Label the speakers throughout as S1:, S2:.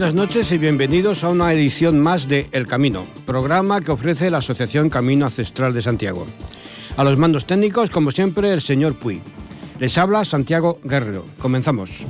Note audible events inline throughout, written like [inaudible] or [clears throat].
S1: Buenas noches y bienvenidos a una edición más de El Camino, programa que ofrece la Asociación Camino Ancestral de Santiago. A los mandos técnicos, como siempre, el señor Puy. Les habla Santiago Guerrero. Comenzamos.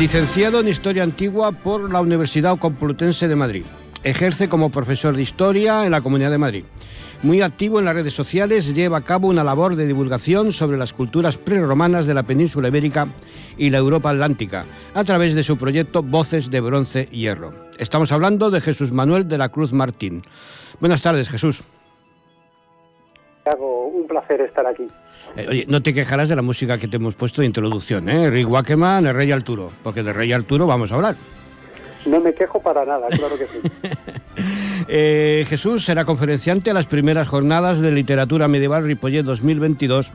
S1: Licenciado en Historia Antigua por la Universidad Complutense de Madrid. Ejerce como profesor de Historia en la Comunidad de Madrid. Muy activo en las redes sociales, lleva a cabo una labor de divulgación sobre las culturas prerromanas de la península ibérica y la Europa Atlántica, a través de su proyecto Voces de Bronce y Hierro. Estamos hablando de Jesús Manuel de la Cruz Martín. Buenas tardes, Jesús.
S2: un placer estar aquí.
S1: Eh, oye, no te quejarás de la música que te hemos puesto de introducción, ¿eh? Rick Wackerman, el Rey Arturo, porque de Rey Arturo vamos a hablar.
S2: No me quejo para nada, claro que sí. [laughs]
S1: eh, Jesús será conferenciante a las primeras jornadas de literatura medieval Ripollet 2022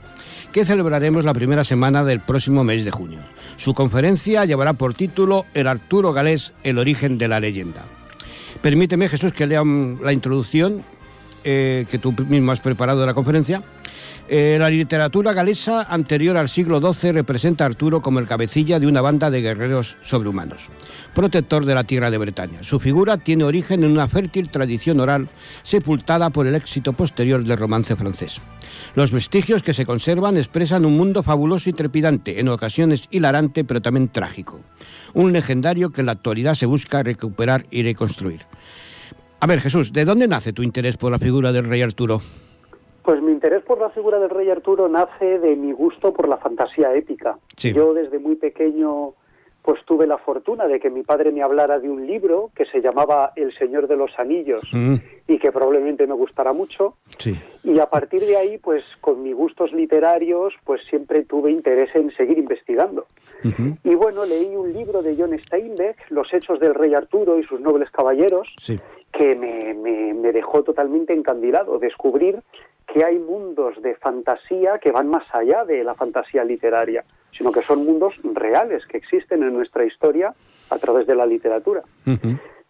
S1: que celebraremos la primera semana del próximo mes de junio. Su conferencia llevará por título El Arturo Galés, el origen de la leyenda. Permíteme, Jesús, que lea la introducción eh, que tú mismo has preparado de la conferencia eh, la literatura galesa anterior al siglo XII representa a Arturo como el cabecilla de una banda de guerreros sobrehumanos, protector de la tierra de Bretaña. Su figura tiene origen en una fértil tradición oral sepultada por el éxito posterior del romance francés. Los vestigios que se conservan expresan un mundo fabuloso y trepidante, en ocasiones hilarante pero también trágico. Un legendario que en la actualidad se busca recuperar y reconstruir. A ver, Jesús, ¿de dónde nace tu interés por la figura del rey Arturo?
S2: Pues mi interés por la figura del rey Arturo nace de mi gusto por la fantasía épica. Yo desde muy pequeño pues tuve la fortuna de que mi padre me hablara de un libro que se llamaba El Señor de los Anillos mm. y que probablemente me gustará mucho. Y a partir de ahí, pues con mis gustos literarios, pues siempre tuve interés en seguir investigando. Y bueno, leí un libro de John Steinbeck, Los Hechos del Rey Arturo y sus nobles caballeros, que me, me dejó totalmente encandilado. Descubrir que hay mundos de fantasía que van más allá de la fantasía literaria, sino que son mundos reales que existen en nuestra historia a través de la literatura.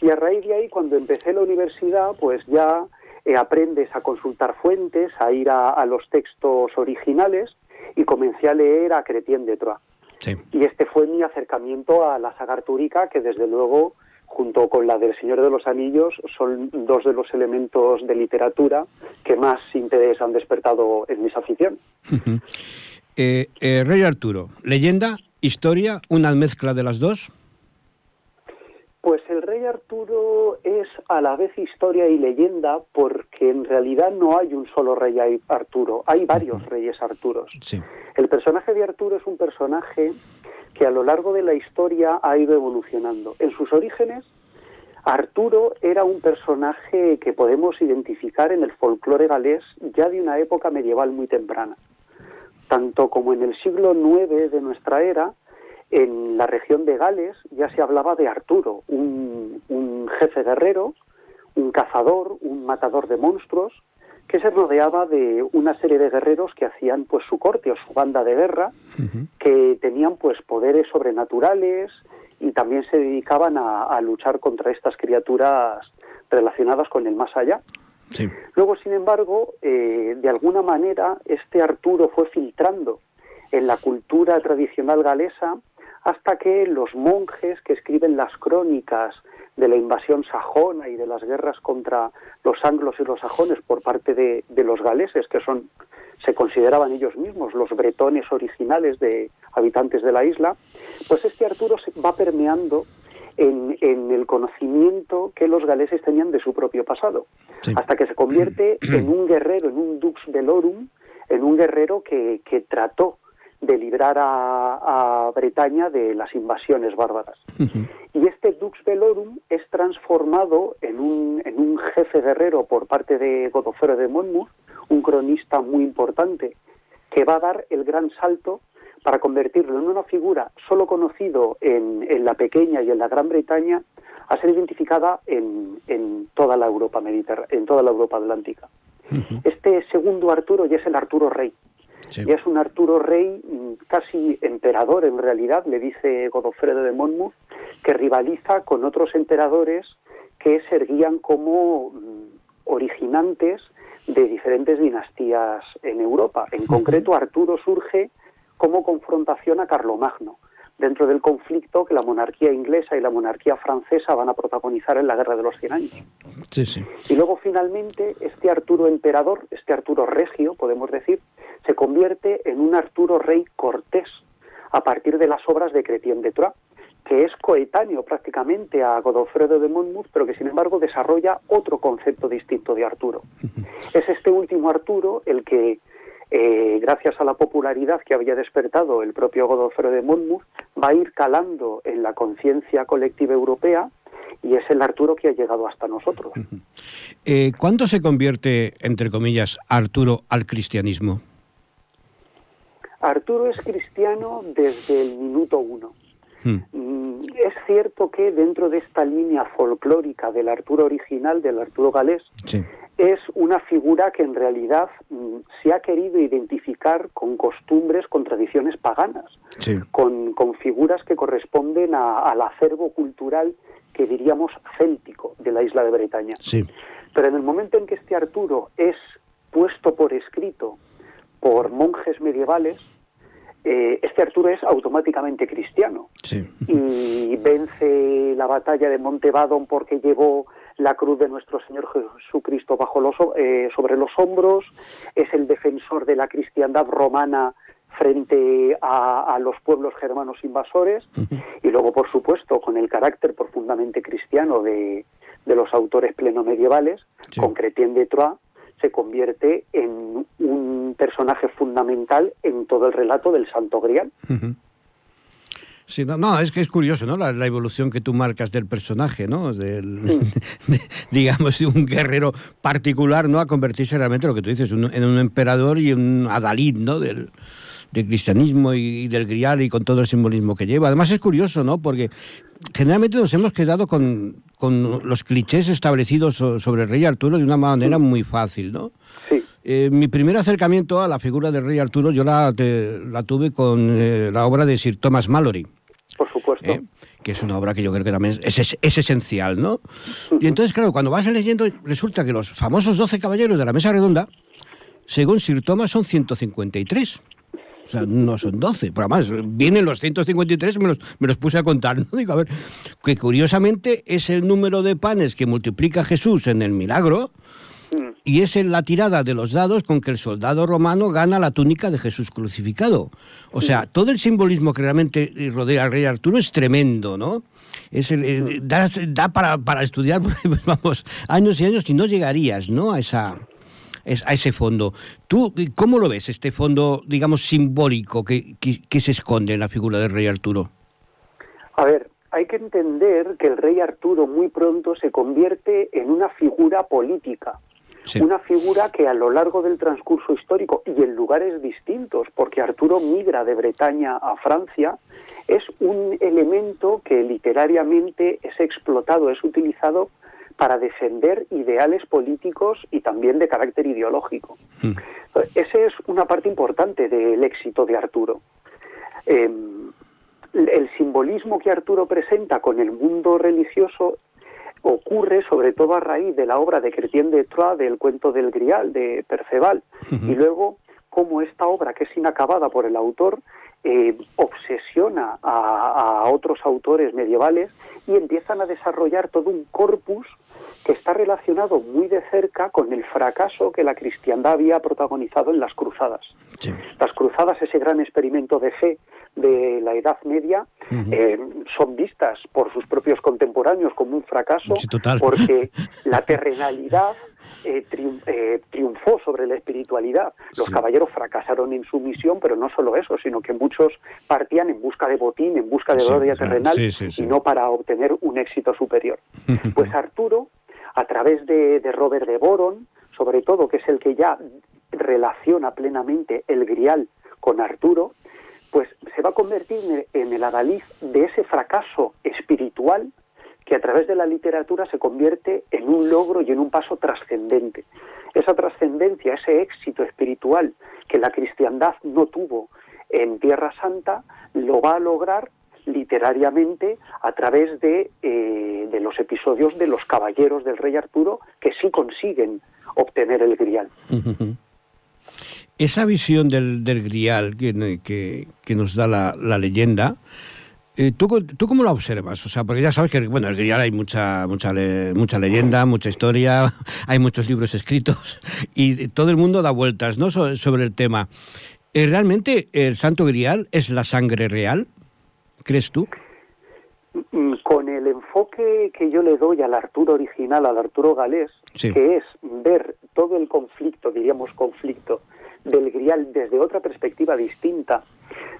S2: Y a raíz de ahí, cuando empecé la universidad, pues ya eh, aprendes a consultar fuentes, a ir a, los textos originales y comencé a leer a Cretien de Troyes. Y este fue mi acercamiento a la saga artúrica, que desde luego junto con la del Señor de los Anillos, son dos de los elementos de literatura que más interés han despertado en mis afición.
S1: Eh, eh, Rey Arturo, leyenda, historia, una mezcla de las dos.
S2: Pues el rey Arturo es a la vez historia y leyenda porque en realidad no hay un solo rey Arturo, hay varios reyes Arturos. El personaje de Arturo es un personaje que a lo largo de la historia ha ido evolucionando. En sus orígenes, Arturo era un personaje que podemos identificar en el folclore galés ya de una época medieval muy temprana. Tanto como en el siglo IX de nuestra era, en la región de Gales ya se hablaba de Arturo, un, un jefe guerrero, un cazador, un matador de monstruos, que se rodeaba de una serie de guerreros que hacían pues su corte o su banda de guerra, que tenían pues poderes sobrenaturales y también se dedicaban a, luchar contra estas criaturas relacionadas con el más allá. Luego, sin embargo, eh, de alguna manera este Arturo fue filtrando en la cultura tradicional galesa hasta que los monjes que escriben las crónicas de la invasión sajona y de las guerras contra los anglos y los sajones por parte de, los galeses, que son se consideraban ellos mismos los bretones originales de habitantes de la isla, pues este Arturo se va permeando en, el conocimiento que los galeses tenían de su propio pasado, hasta que se convierte en un guerrero, en un dux velorum, en un guerrero que, que trató de librar a, Bretaña de las invasiones bárbaras. Y este Dux Velorum es transformado en un, en un jefe guerrero por parte de Godofredo de Monmouth, un cronista muy importante, que va a dar el gran salto para convertirlo en una figura solo conocido en, en la pequeña y en la Gran Bretaña a ser identificada en, toda la Europa mediterránea, en toda la Europa atlántica. Este segundo Arturo ya es el Arturo Rey. Ya es un Arturo Rey mm, casi emperador en realidad, le dice Godofredo de Monmouth, que rivaliza con otros emperadores que se erguían como mm, originantes de diferentes dinastías en Europa. En concreto, Arturo surge como confrontación a Carlomagno, dentro del conflicto que la monarquía inglesa y la monarquía francesa van a protagonizar en la Guerra de los Cien Años. Y luego finalmente este Arturo emperador, este Arturo regio, podemos decir, se convierte en un Arturo rey cortés a partir de las obras de Chrétien de Troyes, que es coetáneo prácticamente a Godofredo de Monmouth, pero que sin embargo desarrolla otro concepto distinto de Arturo. Es este último Arturo el que eh, gracias a la popularidad que había despertado el propio Godofredo de Monmouth, va a ir calando en la conciencia colectiva europea y es el Arturo que ha llegado hasta nosotros.
S1: Eh, ¿Cuándo se convierte, entre comillas, Arturo al cristianismo?
S2: Arturo es cristiano desde el minuto uno. Hmm. Mm, es cierto que dentro de esta línea folclórica del Arturo original, del Arturo galés, es una figura que en realidad mm, se ha querido identificar con costumbres, con tradiciones paganas, con, figuras que corresponden al acervo cultural que diríamos céltico de la isla de Bretaña. Pero en el momento en que este Arturo es puesto por escrito por monjes medievales, eh, este Arturo es automáticamente cristiano. Y vence la batalla de Montebadon porque llevó la cruz de nuestro Señor Jesucristo bajo los, eh, sobre los hombros, es el defensor de la cristiandad romana frente a, los pueblos germanos invasores y luego, por supuesto, con el carácter profundamente cristiano de, los autores pleno medievales, con Chrétien de Troyes, se convierte en un personaje fundamental en todo el relato del Santo Grial.
S1: Sí, no, es que es curioso, ¿no? La, evolución que tú marcas del personaje, ¿no? Del, [laughs] digamos, de un guerrero particular, ¿no? A convertirse realmente, lo que tú dices, en un emperador y un adalid, ¿no? Del, cristianismo y, del grial y con todo el simbolismo que lleva. Además es curioso, ¿no? Porque generalmente nos hemos quedado con, los clichés establecidos sobre el rey Arturo de una manera muy fácil, ¿no? Sí. Eh, mi primer acercamiento a la figura del rey Arturo yo la, la tuve con eh, la obra de Sir Thomas Mallory.
S2: Por supuesto.
S1: ¿Eh? que es una obra que yo creo que también es, es, esencial, ¿no? Y entonces, claro, cuando vas leyendo, resulta que los famosos 12 caballeros de la mesa redonda, según Sir Thomas, son 153. O sea, no son 12. Pero además, vienen los 153, me los, me los puse a contar. ¿no? Digo, a ver, que curiosamente es el número de panes que multiplica Jesús en el milagro, y es en la tirada de los dados con que el soldado romano gana la túnica de Jesús crucificado. O sea, todo el simbolismo que realmente rodea al rey Arturo es tremendo, ¿no? Es eh, da, para, para, estudiar, [laughs] vamos, años y años y no llegarías, ¿no? A esa a ese fondo. ¿Tú cómo lo ves, este fondo, digamos, simbólico que, que se esconde en la figura del rey Arturo?
S2: A ver, hay que entender que el rey Arturo muy pronto se convierte en una figura política. Una figura que a lo largo del transcurso histórico y en lugares distintos, porque Arturo migra de Bretaña a Francia, es un elemento que literariamente es explotado, es utilizado para defender ideales políticos y también de carácter ideológico. Hmm. Esa es una parte importante del éxito de Arturo. Em, el simbolismo que Arturo presenta con el mundo religioso ocurre sobre todo a raíz de la obra de Chrétien de Troyes, del cuento del Grial, de Perceval, y luego cómo esta obra, que es inacabada por el autor, eh, obsesiona a, a, otros autores medievales y empiezan a desarrollar todo un corpus relacionado muy de cerca con el fracaso que la cristiandad había protagonizado en las cruzadas. Las cruzadas, ese gran experimento de fe de la Edad Media, eh, son vistas por sus propios contemporáneos como un fracaso, porque [laughs] la terrenalidad eh, eh, triunfó sobre la espiritualidad. Los caballeros fracasaron en su misión, pero no solo eso, sino que muchos partían en busca de botín, en busca de gloria terrenal y no para obtener un éxito superior. [laughs] Pues Arturo a través de, Robert de Boron, sobre todo, que es el que ya relaciona plenamente el grial con Arturo, pues se va a convertir en el adalid de ese fracaso espiritual que a través de la literatura se convierte en un logro y en un paso trascendente. Esa trascendencia, ese éxito espiritual que la cristiandad no tuvo en Tierra Santa, lo va a lograr literariamente a través de, eh, de los episodios de los caballeros del rey Arturo que sí consiguen obtener el grial.
S1: Esa visión del, del grial que, que, nos da la, la leyenda, eh, ¿tú, ¿tú, cómo la observas? O sea, porque ya sabes que bueno, el grial hay mucha, mucha, mucha leyenda, mucha historia, [laughs] hay muchos libros escritos [laughs] y todo el mundo da vueltas ¿no? sobre el tema. Eh, ¿Realmente el santo grial es la sangre real? ¿Crees tú?
S2: Mm, con el enfoque que yo le doy al Arturo original, al Arturo galés, que es ver todo el conflicto, diríamos conflicto, del grial desde otra perspectiva distinta,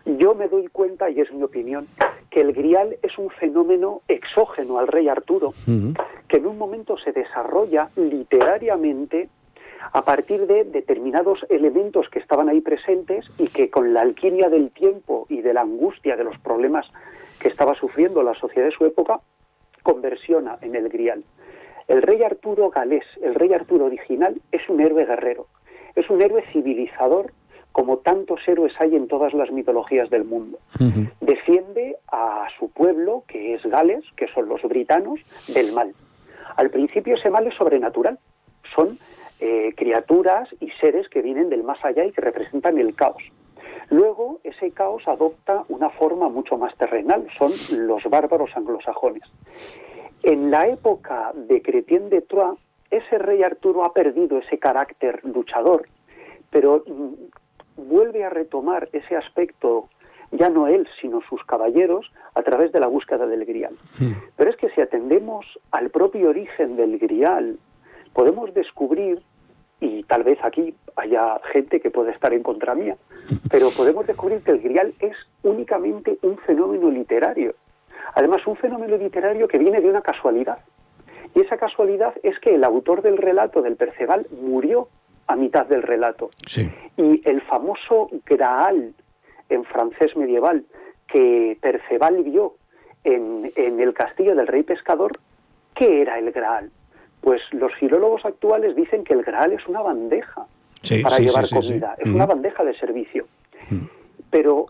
S2: yo me doy cuenta, y es mi opinión, que el grial es un fenómeno exógeno al rey Arturo, que en un momento se desarrolla literariamente a partir de determinados elementos que estaban ahí presentes y que con la alquimia del tiempo y de la angustia de los problemas que estaba sufriendo la sociedad de su época, conversiona en el grial. El rey Arturo galés, el rey Arturo original, es un héroe guerrero, es un héroe civilizador como tantos héroes hay en todas las mitologías del mundo. Defiende a su pueblo, que es Gales, que son los britanos, del mal. Al principio ese mal es sobrenatural, son eh, criaturas y seres que vienen del más allá y que representan el caos. Luego, ese caos adopta una forma mucho más terrenal, son los bárbaros anglosajones. En la época de Chrétien de Troyes, ese rey Arturo ha perdido ese carácter luchador, pero mm, vuelve a retomar ese aspecto, ya no él, sino sus caballeros, a través de la búsqueda del grial. Hmm. Pero es que si atendemos al propio origen del grial, podemos descubrir, y tal vez aquí haya gente que puede estar en contra mía, pero podemos descubrir que el grial es únicamente un fenómeno literario. Además, un fenómeno literario que viene de una casualidad. Y esa casualidad es que el autor del relato del Perceval murió a mitad del relato. Y el famoso Graal en francés medieval que Perceval vio en, en el castillo del rey pescador, ¿qué era el Graal? Pues los filólogos actuales dicen que el Graal es una bandeja para llevar comida, es una bandeja de servicio. Pero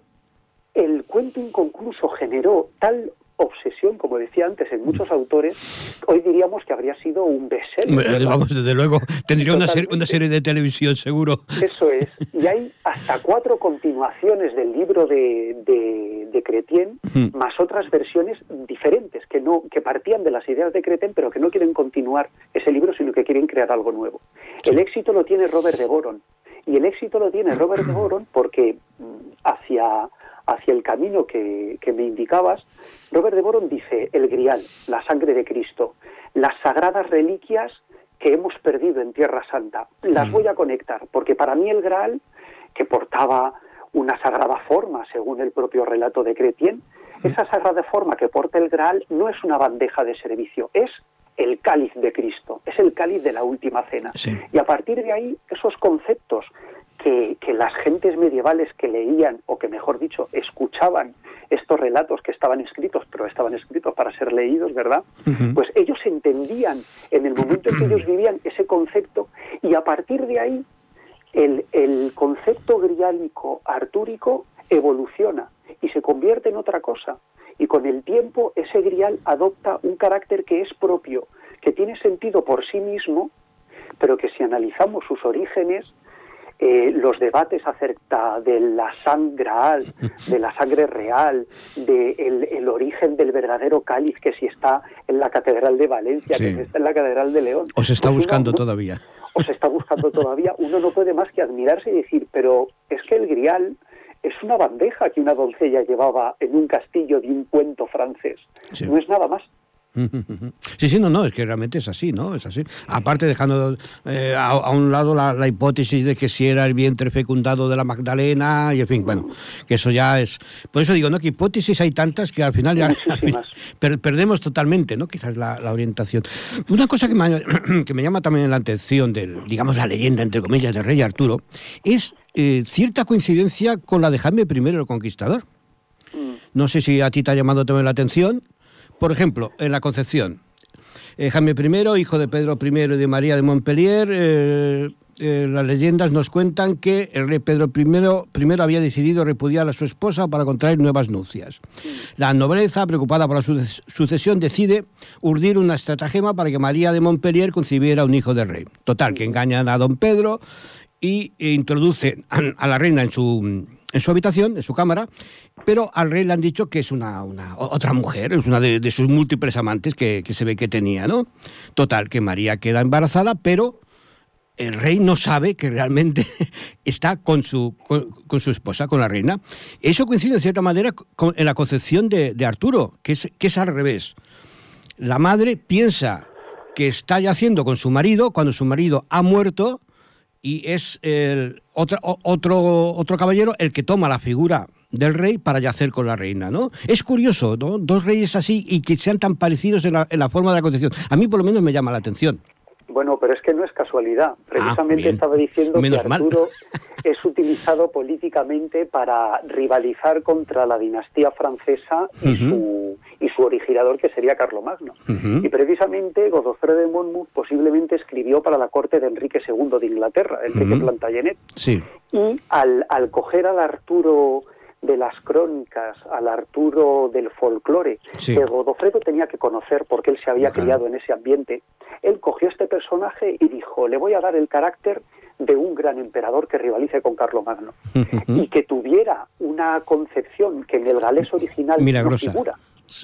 S2: el cuento inconcluso generó tal obsesión, como decía antes, en muchos autores, hoy diríamos que habría sido un bestseller.
S1: Vamos, desde luego, tendría una serie, una serie, de televisión seguro.
S2: Eso es, y hay hasta cuatro continuaciones del libro de, de, de Cretien, hmm. más otras versiones diferentes, que, no, que partían de las ideas de Cretien, pero que no quieren continuar ese libro, sino que quieren crear algo nuevo. El éxito lo tiene Robert de Boron, y el éxito lo tiene Robert de [clears throat] Boron porque mm, hacia hacia el camino que, me indicabas, Robert de Boron dice, el grial, la sangre de Cristo, las sagradas reliquias que hemos perdido en Tierra Santa, las voy a conectar, porque para mí el Graal, que portaba una sagrada forma, según el propio relato de Cretien, esa sagrada forma que porta el Graal no es una bandeja de servicio, es el cáliz de Cristo, es el cáliz de la última cena. Y a partir de ahí, esos conceptos que, las gentes medievales que leían, o que mejor dicho, escuchaban estos relatos que estaban escritos, pero estaban escritos para ser leídos, ¿verdad? Pues ellos entendían en el momento en que ellos vivían ese concepto y a partir de ahí el, el concepto griálico artúrico evoluciona y se convierte en otra cosa. Y con el tiempo ese grial adopta un carácter que es propio, que tiene sentido por sí mismo, pero que si analizamos sus orígenes, eh, los debates acerca de la sangre, de la sangre real, de el, origen del verdadero cáliz, que si está en la Catedral de Valencia, que si está en la Catedral de León.
S1: Os está pues buscando todavía.
S2: Os está buscando todavía. Uno no puede más que admirarse y decir, pero es que el grial es una bandeja que una doncella llevaba en un castillo de un cuento francés. No es nada más. [laughs]
S1: Sí, sí, no, no, es que realmente es así, ¿no? Es así. Aparte, dejando eh, a, un lado la, hipótesis de que si era el vientre fecundado de la Magdalena, y en fin, bueno, que eso ya es. Por eso digo, ¿no? Que hipótesis hay tantas que al final ya [laughs] perdemos totalmente, ¿no? Quizás la, orientación. Una cosa que me, [clears throat] que me llama también la atención del, digamos, la leyenda, entre comillas, del rey Arturo, es eh, cierta coincidencia con la de Jaime I el Conquistador. Mm. No sé si a ti te ha llamado también la atención, Por ejemplo, en la concepción, eh, Jaime I, hijo de Pedro I y de María de Montpellier, eh, eh, las leyendas nos cuentan que el rey Pedro I había decidido repudiar a su esposa para contraer nuevas nupcias. La nobleza, preocupada por la sucesión, decide urdir una estratagema para que María de Montpellier concibiera un hijo del rey. Total, que engañan a don Pedro y e introducen a la reina en su, en su habitación, en su cámara, pero al rey le han dicho que es una, una otra mujer, es una de, sus múltiples amantes que, que, se ve que tenía, ¿no? Total, que María queda embarazada, pero el rey no sabe que realmente [laughs] está con su, con, su esposa, con la reina. Eso coincide en cierta manera con, en la concepción de, Arturo, que es, que es al revés. La madre piensa que está yaciendo con su marido cuando su marido ha muerto y es el otro, otro, otro caballero el que toma la figura del rey para yacer con la reina, ¿no? Es curioso, ¿no? Dos reyes así y que sean tan parecidos en la, en la forma de la concepción. A mí por lo menos me llama la atención.
S2: Bueno, pero es que no es casualidad. Ah, Precisamente estaba diciendo que Arturo [laughs] es utilizado políticamente para rivalizar contra la dinastía francesa y, su, y su originador, que sería Carlomagno. Y precisamente Godofredo de Monmouth posiblemente escribió para la corte de Enrique II de Inglaterra, Enrique Plantagenet.
S1: Sí.
S2: Y al, al coger al Arturo de las crónicas al Arturo del folclore que Godofredo tenía que conocer porque él se había criado en ese ambiente, él cogió este personaje y dijo, le voy a dar el carácter de un gran emperador que rivalice con Carlomagno y que tuviera una concepción que en el galés original
S1: no figura.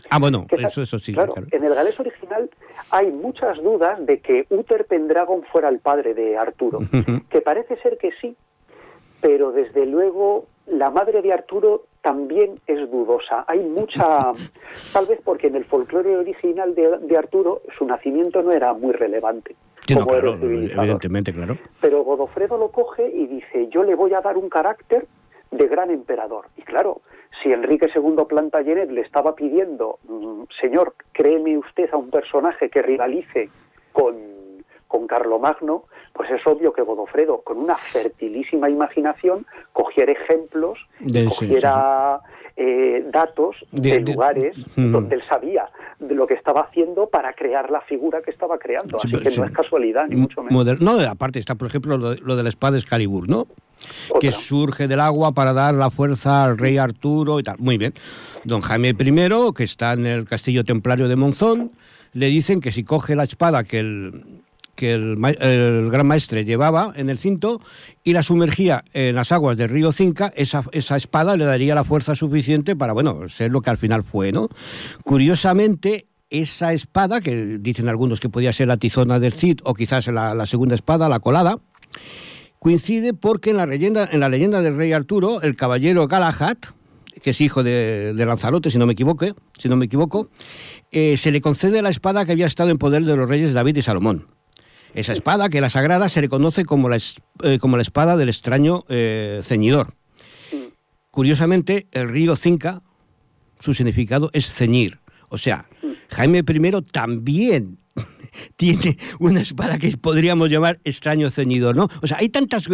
S1: Ah, bueno, eso, eso sí.
S2: Claro, en el galés original hay muchas dudas de que Uther Pendragon fuera el padre de Arturo, que parece ser que sí, pero desde luego la madre de Arturo también es dudosa. Hay mucha, [laughs] tal vez porque en el folclore original de, Arturo su nacimiento no era muy relevante.
S1: evidentemente, claro.
S2: Pero Godofredo lo coge y dice, yo le voy a dar un carácter de gran emperador. Y claro, si Enrique II Plantagenet le estaba pidiendo, mm, señor, créeme usted a un personaje que rivalice con, con Carlomagno, pues es obvio que Godofredo, con una fertilísima imaginación, cogiera ejemplos, cogiera eh, datos de, lugares mm. donde él sabía de lo que estaba haciendo para crear la figura que estaba creando. Así que no es casualidad, ni mucho menos.
S1: no, aparte está, por ejemplo, lo de, la espada Excalibur, ¿no? que surge del agua para dar la fuerza al rey Arturo y tal. Muy bien. Don Jaime I, que está en el castillo templario de Monzón, le dicen que si coge la espada que el, que el, gran maestre llevaba en el cinto y la sumergía en las aguas del río Cinca, esa, espada le daría la fuerza suficiente para, bueno, ser lo que al final fue, ¿no? Curiosamente, esa espada, que dicen algunos que podía ser la tizona del Cid o quizás la, segunda espada, la colada, coincide porque en la leyenda, en la leyenda del rey Arturo, el caballero Galahad, que es hijo de, Lanzarote, si no me equivoque, si no me equivoco, eh, se le concede la espada que había estado en poder de los reyes David y Salomón. Esa espada, que la sagrada se le conoce como la, eh, como la espada del extraño eh, ceñidor. Curiosamente, el río Cinca, su significado es ceñir. O sea, Jaime I también [laughs] tiene una espada que podríamos llamar extraño ceñidor, ¿no? O sea, hay tantas,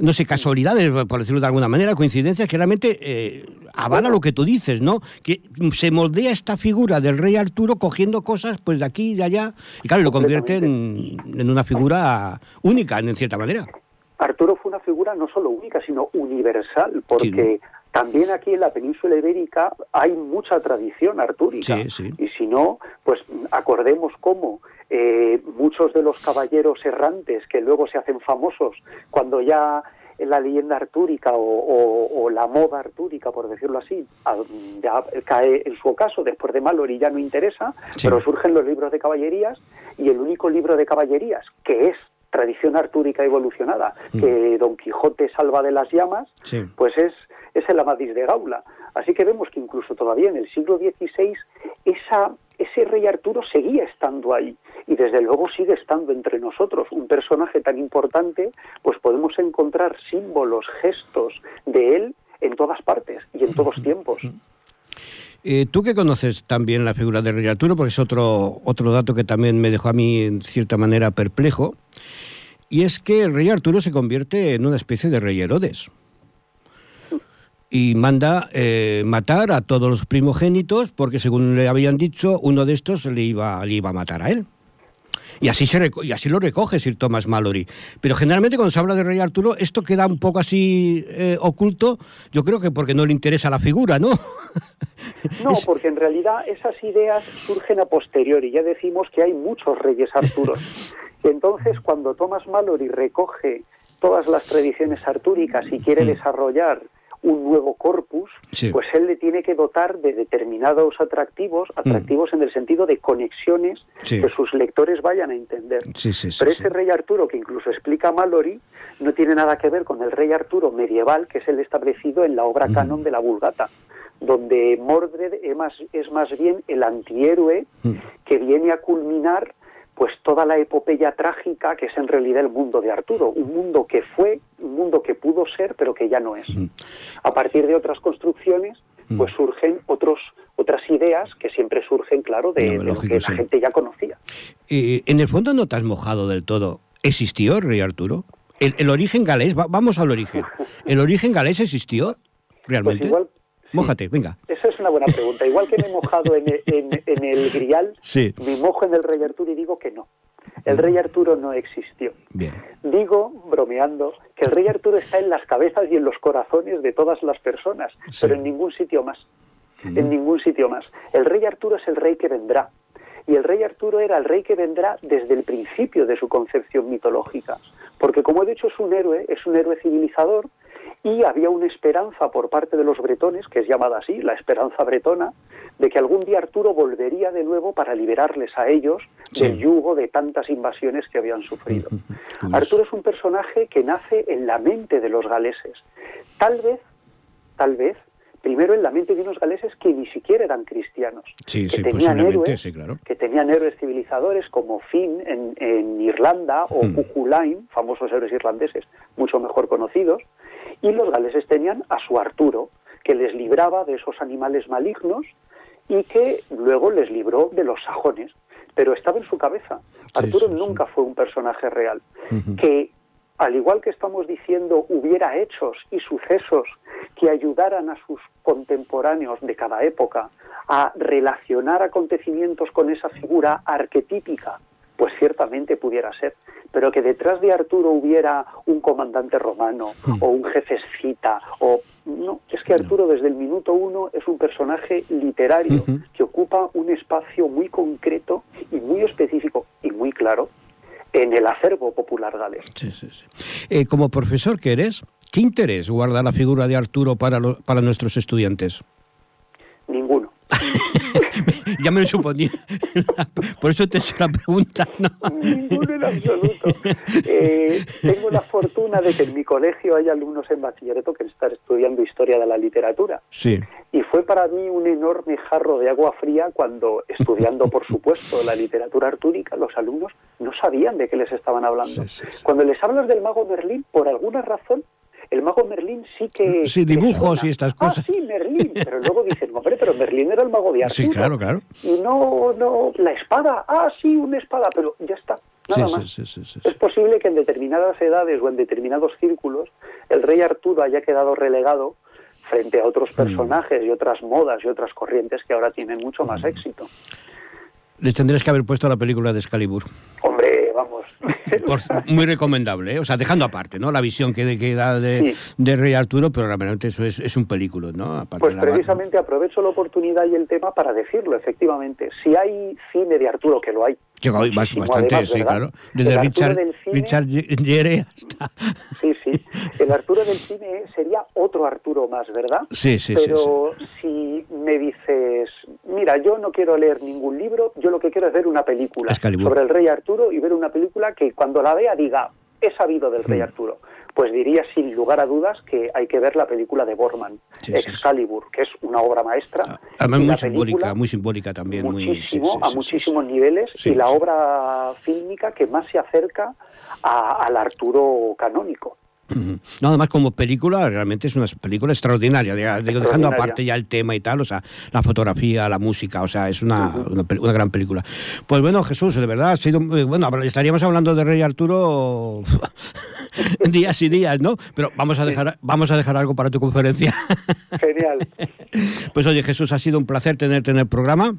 S1: no sé, casualidades, por decirlo de alguna manera, coincidencias que realmente eh, avala lo que tú dices, ¿no? Que se moldea esta figura del rey Arturo cogiendo cosas pues de aquí y de allá, y claro, lo convierte en, en una figura única, en cierta manera.
S2: Arturo fue una figura no solo única, sino universal, porque también aquí en la península ibérica hay mucha tradición artúrica. Y si no, pues acordemos cómo eh, muchos de los caballeros errantes que luego se hacen famosos cuando ya la leyenda artúrica o, la moda artúrica, por decirlo así, ya cae en su ocaso, después de Mallory ya no interesa, pero surgen los libros de caballerías y el único libro de caballerías que es tradición artúrica evolucionada, mm. que Don Quijote salva de las llamas, pues es es el Amadís de Gaula. Así que vemos que incluso todavía en el siglo XVI esa, ese rey Arturo seguía estando ahí y desde luego sigue estando entre nosotros. Un personaje tan importante, pues podemos encontrar símbolos, gestos de él en todas partes y en todos tiempos.
S1: Eh, Tú que conoces también la figura del rey Arturo, porque es otro, otro dato que también me dejó a mí en cierta manera perplejo, y es que el rey Arturo se convierte en una especie de rey Herodes. y manda eh, matar a todos los primogénitos porque según le habían dicho, uno de estos le iba, le iba a matar a él. Y así, se y así lo recoge Sir Thomas Mallory. Pero generalmente cuando se habla de Rey Arturo, esto queda un poco así eh, oculto, yo creo que porque no le interesa la figura, ¿no? [laughs]
S2: No, porque en realidad esas ideas surgen a posteriori. Ya decimos que hay muchos reyes Arturos. Y [laughs] entonces cuando Thomas Mallory recoge todas las tradiciones artúricas y quiere mm. desarrollar un nuevo corpus, pues él le tiene que dotar de determinados atractivos, mm. atractivos en el sentido de conexiones que sus lectores vayan a entender. Pero ese rey Arturo, que incluso explica Mallory, no tiene nada que ver con el rey Arturo medieval, que es el establecido en la obra mm. canon de la Vulgata donde Mordred es más, es más bien el antihéroe mm. que viene a culminar pues toda la epopeya trágica que es en realidad el mundo de Arturo, un mundo que fue, un mundo que pudo ser, pero que ya no es. A partir de otras construcciones, pues surgen otros otras ideas que siempre surgen, claro, de, lo que la gente ya conocía.
S1: en el fondo no te has mojado del todo. ¿Existió el rey Arturo? ¿El, origen galés? vamos al origen. ¿El origen galés existió realmente?
S2: Pues
S1: Mójate, venga.
S2: Esa es una buena pregunta. Igual que me he mojado en, el grial, me mojo en el rey Arturo y digo que no. El rey Arturo no existió.
S1: Bien.
S2: Digo, bromeando, que el rey Arturo está en las cabezas y en los corazones de todas las personas, pero en ningún sitio más. En ningún sitio más. El rey Arturo es el rey que vendrá. Y el rey Arturo era el rey que vendrá desde el principio de su concepción mitológica. Porque, como he dicho, es un héroe, es un héroe civilizador, y había una esperanza por parte de los bretones, que es llamada así, la esperanza bretona, de que algún día Arturo volvería de nuevo para liberarles a ellos del yugo de tantas invasiones que habían sufrido. Arturo es un personaje que nace en la mente de los galeses. Tal vez, tal vez, primero en la mente de unos galeses que ni siquiera eran cristianos,
S1: que, tenían héroes,
S2: que tenían héroes civilizadores como Finn en, Irlanda o mm. famosos héroes irlandeses mucho mejor conocidos, y los galeses tenían a su Arturo, que les libraba de esos animales malignos y que luego les libró de los sajones, pero estaba en su cabeza. Arturo nunca fue un personaje real, que al igual que estamos diciendo, hubiera hechos y sucesos que ayudaran a sus contemporáneos de cada época a relacionar acontecimientos con esa figura arquetípica, pues ciertamente pudiera ser pero que detrás de Arturo hubiera un comandante romano hmm. o un jefe escita o no, es que Arturo desde el minuto uno es un personaje literario que ocupa un espacio muy concreto y muy específico y muy claro en el acervo popular galés.
S1: Sí, sí, sí. Eh, como profesor que eres, ¿qué interés guarda la figura de Arturo para, para nuestros estudiantes?
S2: Ninguno.
S1: Ya me lo suponía. [laughs] Por eso te he hecho la pregunta. ¿no?
S2: Ninguno en absoluto. Eh, tengo la fortuna de que en mi colegio hay alumnos en bachillerato que están estudiando historia de la literatura.
S1: Sí.
S2: Y fue para mí un enorme jarro de agua fría cuando, estudiando, por supuesto, la literatura artúrica, los alumnos no sabían de qué les estaban hablando. Cuando les hablas del mago Merlín, por alguna razón, el mago Merlín sí que...
S1: Sí, dibujos y estas cosas.
S2: Ah, sí, Merlín. Pero luego dicen, hombre, pero Merlín era el mago de Arturo.
S1: Sí, claro, claro.
S2: Y no, no, la espada. Ah, sí, una espada, pero ya está. Nada más. Sí, sí, sí, es posible que en determinadas edades o en determinados círculos el rey Arturo haya quedado relegado frente a otros mm. personajes y otras modas y otras corrientes que ahora tienen mucho más mm. éxito.
S1: Les tendrías que haber puesto la película de Excalibur.
S2: Hombre, vamos. [laughs]
S1: muy recomendable, ¿eh? O sea, dejando aparte, ¿no? La visión que, da de, Rey Arturo, pero realmente eso es, un película, ¿no?
S2: pues precisamente aprovecho la oportunidad y el tema para decirlo, efectivamente. Si hay cine de Arturo, que lo hay,
S1: bastante, sí, claro. Desde Richard, Richard Gere hasta...
S2: Sí, sí. El Arturo del cine sería otro Arturo más, ¿verdad?
S1: Sí, sí,
S2: Pero si me dices, mira, yo no quiero leer ningún libro, yo lo que quiero es ver una película sobre el rey Arturo y ver una película que cuando la vea diga, he sabido del rey mm. Pues diría sin lugar a dudas que hay que ver la película de Borman, Excalibur, que es una obra maestra.
S1: Ah, muy simbólica, muy simbólica también.
S2: Muchísimo, a muchísimos niveles, y la obra fílmica que más se acerca al Arturo canónico.
S1: No, además como película, realmente es una película extraordinaria, dejando aparte ya el tema y tal, o sea, la fotografía, la música, o sea, es una, una, gran película. Pues bueno, Jesús, de verdad, ha sido, bueno, estaríamos hablando de Rey Arturo [laughs] días y días, ¿no? Pero vamos a dejar, vamos a dejar algo para tu conferencia. [laughs]
S2: Genial.
S1: Pues oye, Jesús, ha sido un placer tenerte en el programa.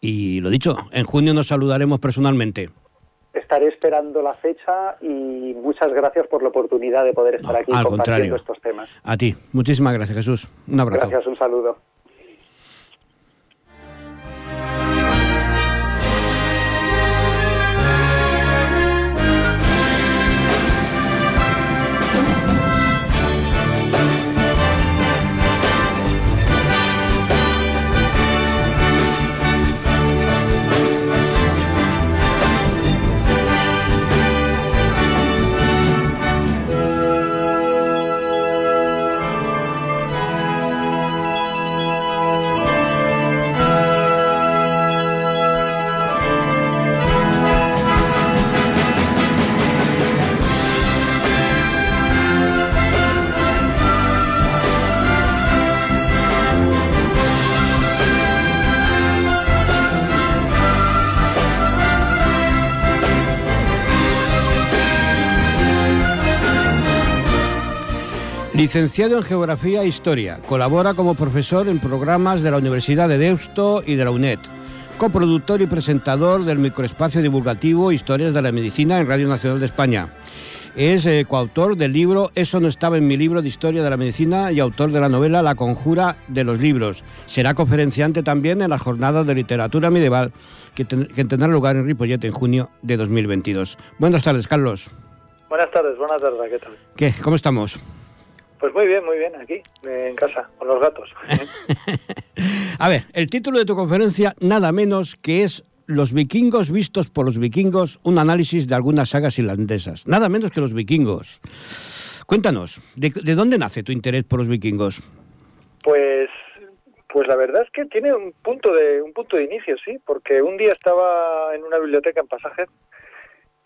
S1: Y lo dicho, en junio nos saludaremos personalmente
S2: estaré esperando la fecha y muchas gracias por la oportunidad de poder estar aquí compartiendo estos temas.
S1: A ti, muchísimas gracias Jesús. Un abrazo.
S2: Gracias, un saludo.
S1: Licenciado en Geografía e Historia, colabora como profesor en programas de la Universidad de Deusto y de la UNED. Coproductor y presentador del microespacio divulgativo Historias de la Medicina en Radio Nacional de España. Es eh, coautor del libro Eso no estaba en mi libro de Historia de la Medicina y autor de la novela La Conjura de los Libros. Será conferenciante también en las jornadas de literatura medieval que, que tendrán lugar en Ripollet en junio de 2022. Buenas tardes, Carlos.
S3: Buenas tardes, buenas tardes, ¿qué tal?
S1: ¿Qué? ¿Cómo estamos?
S3: Pues muy bien, muy bien, aquí, en casa, con los gatos. [laughs]
S1: A ver, el título de tu conferencia, nada menos que es Los vikingos vistos por los vikingos, un análisis de algunas sagas irlandesas. Nada menos que los vikingos. Cuéntanos, ¿de, dónde nace tu interés por los vikingos?
S3: Pues pues la verdad es que tiene un punto de un punto de inicio, sí, porque un día estaba en una biblioteca en Pasaje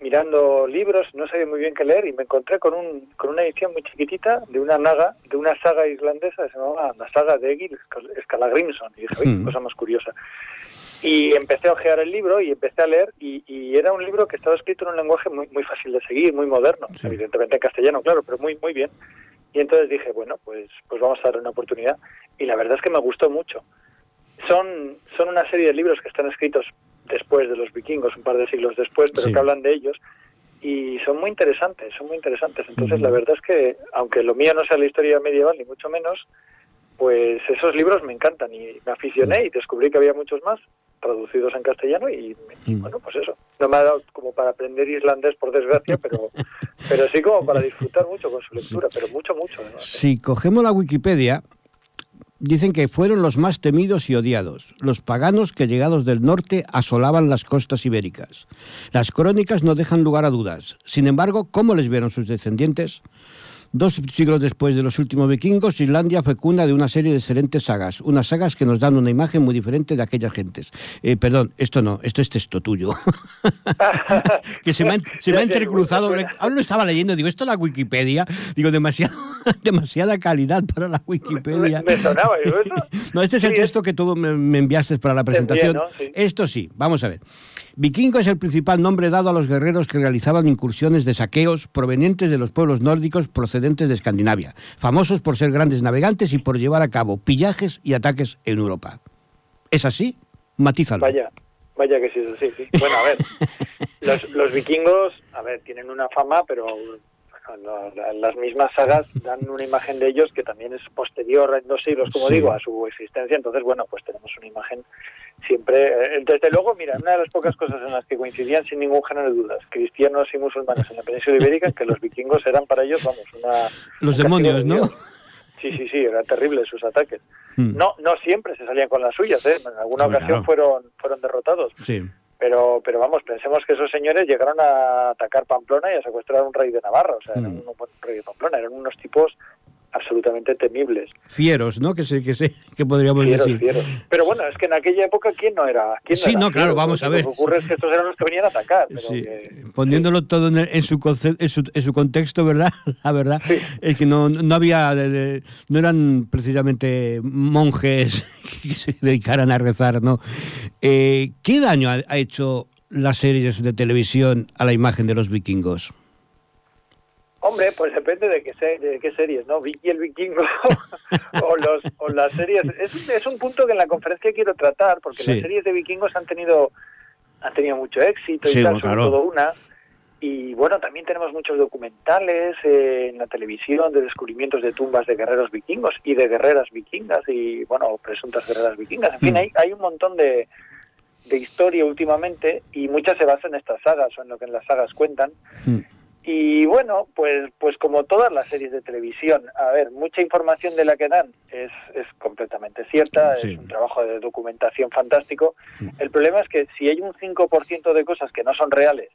S3: mirando libros, no sabía muy bien qué leer y me encontré con, un, con una edición muy chiquitita de una naga, de una saga islandesa se llamaba la saga de Egil Skallagrimson. Y dije, oye, mm. cosa más curiosa. Y empecé a ojear el libro y empecé a leer y, era un libro que estaba escrito en un lenguaje muy, muy fácil de seguir, muy moderno, evidentemente en castellano, claro, pero muy, muy bien. Y entonces dije, bueno, pues, pues vamos a darle una oportunidad. Y la verdad es que me gustó mucho. Son, son una serie de libros que están escritos después de los vikingos, un par de siglos después, pero que hablan de ellos y son muy interesantes, son muy interesantes. Entonces, la verdad es que, aunque lo mío no sea la historia medieval, ni mucho menos, pues esos libros me encantan y me aficioné y descubrí que había muchos más traducidos en castellano y, bueno, pues eso. No me ha dado como para aprender islandés, por desgracia, pero, [laughs] pero sí como para disfrutar mucho con su lectura, pero mucho, mucho.
S1: Si cogemos la Wikipedia, dicen que fueron los más temidos y odiados, los paganos que llegados del norte asolaban las costas ibéricas. Las crónicas no dejan lugar a dudas. Sin embargo, ¿cómo les vieron sus descendientes? Dos siglos después de los últimos vikingos, Islandia fue cuna de una serie de excelentes sagas, unas sagas que nos dan una imagen muy diferente de aquellas gentes. Eh, perdón, esto no, esto es texto tuyo. [laughs] que se me ha, entrecruzado. Aún lo estaba leyendo, digo, esto es la Wikipedia. Digo, demasiado, [laughs] demasiada calidad para la Wikipedia.
S3: Me, sonaba eso. [laughs]
S1: no, este es el texto que tú me, enviaste para la presentación. Esto sí, vamos a ver. Vikingo es el principal nombre dado a los guerreros que realizaban incursiones de saqueos provenientes de los pueblos nórdicos procedentes de Escandinavia, famosos por ser grandes navegantes y por llevar a cabo pillajes y ataques en Europa. ¿Es así? Matízalo.
S3: Vaya, vaya que sí es así. Sí. Bueno, a ver, [laughs] los, los vikingos, a ver, tienen una fama, pero las mismas sagas dan una imagen de ellos que también es posterior en dos siglos, como digo, a su existencia. Entonces, bueno, pues tenemos una imagen siempre. Eh, desde luego, mira, una de las pocas cosas en las que coincidían sin ningún género de dudas, cristianos y musulmanes en la península ibérica, que los vikingos eran para ellos, vamos, una.
S1: Los demonios, ¿no?
S3: Sí, sí, sí, eran terribles sus ataques. Hmm. No, no siempre se salían con las suyas, ¿eh? En alguna ocasión fueron, fueron derrotados.
S1: Sí.
S3: Pero, pero vamos, pensemos que esos señores llegaron a atacar Pamplona y a secuestrar a un rey de Navarra, o sea, eran mm. un rey de Pamplona, eran unos tipos absolutamente temibles.
S1: Fieros, ¿no? Que sé, que sé, que podríamos decir.
S3: Fieros. Pero bueno, es que en aquella época, ¿quién no era? Quién
S1: sí, no, claro, vamos a ver.
S3: Lo que ocurre es que estos eran los que venían a atacar.
S1: sí. Poniéndolo todo en, su en, su, en, su, contexto, ¿verdad? [laughs] La verdad es que no, no había, no eran precisamente monjes [laughs] que se dedicaran a rezar, ¿no? Eh, ¿Qué daño ha hecho las series de televisión a la imagen de los vikingos?
S3: Hombre, pues depende de qué, de qué series, ¿no? Vicky el vikingo [laughs] o, los, o las series. Es, es, un punto que en la conferencia quiero tratar, porque las series de vikingos han tenido han tenido mucho éxito y tal, sobre todo una. Y bueno, también tenemos muchos documentales eh, en la televisión de descubrimientos de tumbas de guerreros vikingos y de guerreras vikingas y, bueno, presuntas guerreras vikingas. En fin, mm. hay, hay un montón de, de historia últimamente y muchas se basan en estas sagas o en lo que en las sagas cuentan. Mm. Y bueno, pues, pues como todas las series de televisión, a ver, mucha información de la que dan es, es completamente cierta, es un trabajo de documentación fantástico. Mm. El problema es que si hay un 5% de cosas que no son reales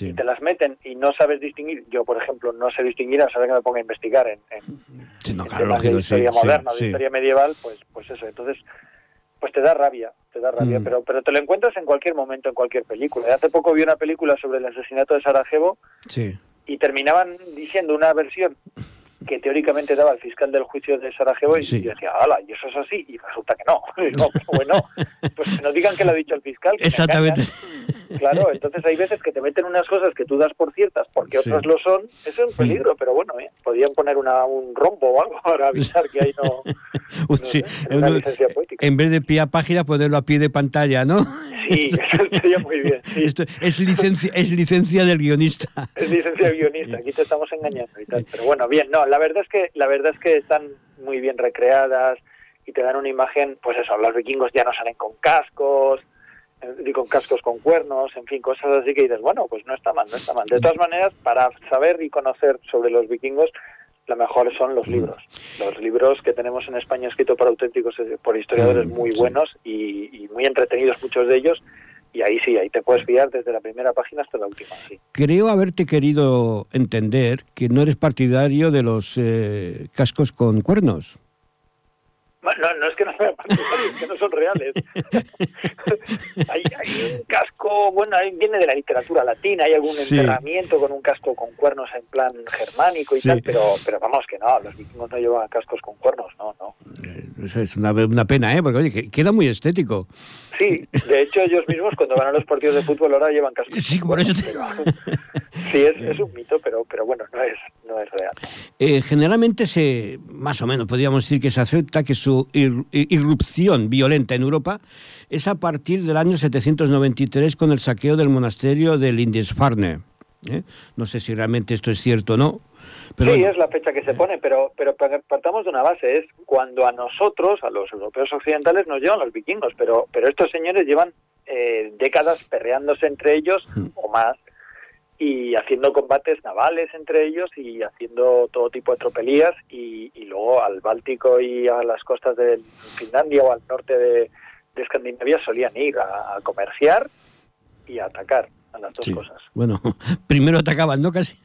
S3: y te las meten y no sabes distinguir, yo por ejemplo no sé distinguir, a saber que me ponga a investigar en, de historia moderna, de historia medieval, pues, pues eso, entonces pues te da rabia, te da rabia, mm. pero pero te lo encuentras en cualquier momento, en cualquier película. Hace poco vi una película sobre el asesinato de Sarajevo sí y terminaban diciendo una versión que teóricamente daba el fiscal del juicio de Sarajevo y yo decía, hala, y eso es así, y resulta que no. [laughs] no bueno, pues que nos digan que lo ha dicho el fiscal.
S1: Exactamente.
S3: Claro, entonces hay veces que te meten unas cosas que tú das por ciertas porque otras lo son, eso es un peligro, pero bueno, ¿eh? podían poner una, un rombo o algo [laughs] para avisar que ahí no... [laughs] sí. una licencia poética.
S1: En vez de pie a página, ponerlo a pie de pantalla, ¿no?
S3: Sí, [laughs] eso estaría muy bien.
S1: Esto es licencia, es licencia del guionista. [laughs]
S3: Es licencia del guionista, aquí te estamos engañando y tal. Pero bueno, bien, no, la verdad es que la verdad es que están muy bien recreadas y te dan una imagen, pues eso, los vikingos ya no salen con cascos, y eh, con cascos con cuernos, en fin, cosas así que dices, bueno, pues no está mal, no está mal. De todas maneras, para saber y conocer sobre los vikingos, lo mejor son los libros. Los libros que tenemos en España escritos por auténticos, eh, por historiadores mm, muy buenos y, y muy entretenidos muchos de ellos, y ahí sí, ahí te puedes fiar desde la primera página hasta la última. Sí.
S1: Creo haberte querido entender que no eres partidario de los eh, cascos con cuernos.
S3: No, no es que no sean es que no son reales. [laughs] hay, un casco, bueno, viene de la literatura latina, hay algún enterramiento con un casco con cuernos en plan germánico y tal, pero, pero vamos que no, los vikingos no llevan cascos con cuernos, no, no.
S1: Eh, es una, una pena, ¿eh? Porque oye, queda muy estético.
S3: Sí, de hecho ellos mismos cuando van a los partidos de fútbol ahora llevan cascos.
S1: Sí, por eso [laughs]
S3: Sí, es, es, un mito, pero, pero bueno, no es, no es real.
S1: Eh, generalmente se, más o menos podríamos decir que se acepta que su irrupción violenta en Europa es a partir del año 793 con el saqueo del monasterio de Lindisfarne. ¿eh? No sé si realmente esto es cierto o no.
S3: Pero sí, es la fecha que se pone, pero, pero partamos de una base, es cuando a nosotros, a los europeos occidentales, nos llevan los vikingos, pero, pero estos señores llevan eh, décadas perreándose entre ellos hmm. o más y haciendo combates navales entre ellos y haciendo todo tipo de tropelías y, luego al Báltico y a las costas de Finlandia o al norte de, Escandinavia solían ir a, comerciar y a atacar a las dos cosas.
S1: Bueno, [laughs] primero atacaban, ¿no? Casi.